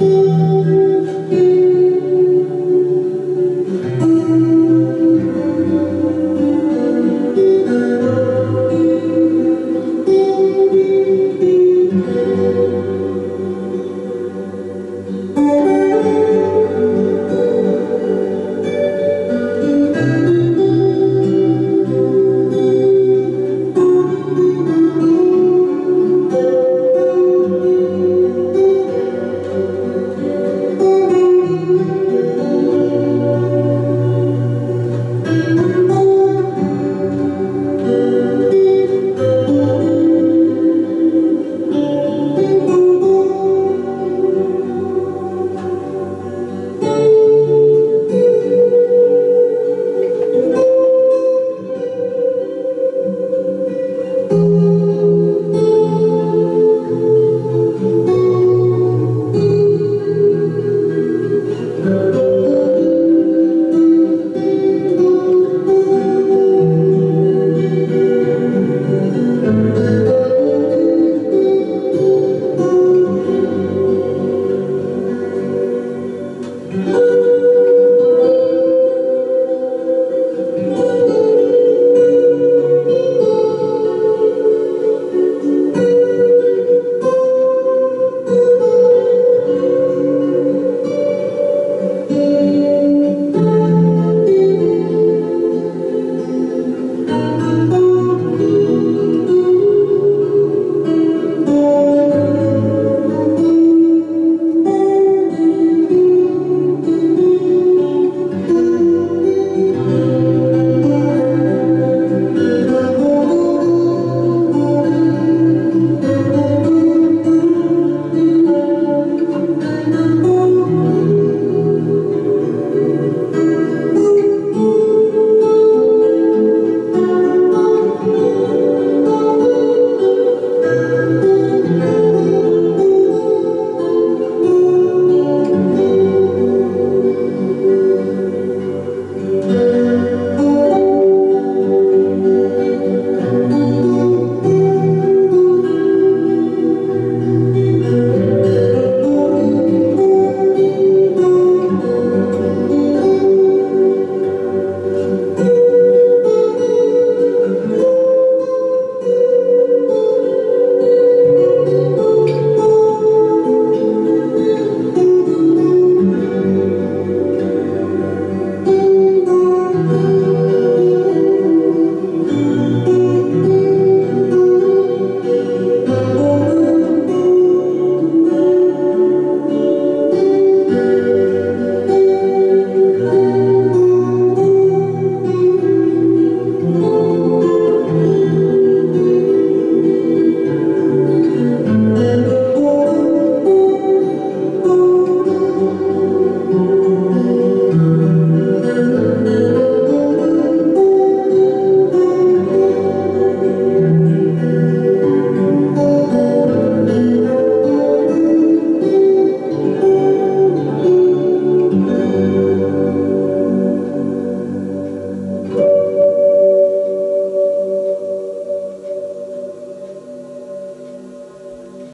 Música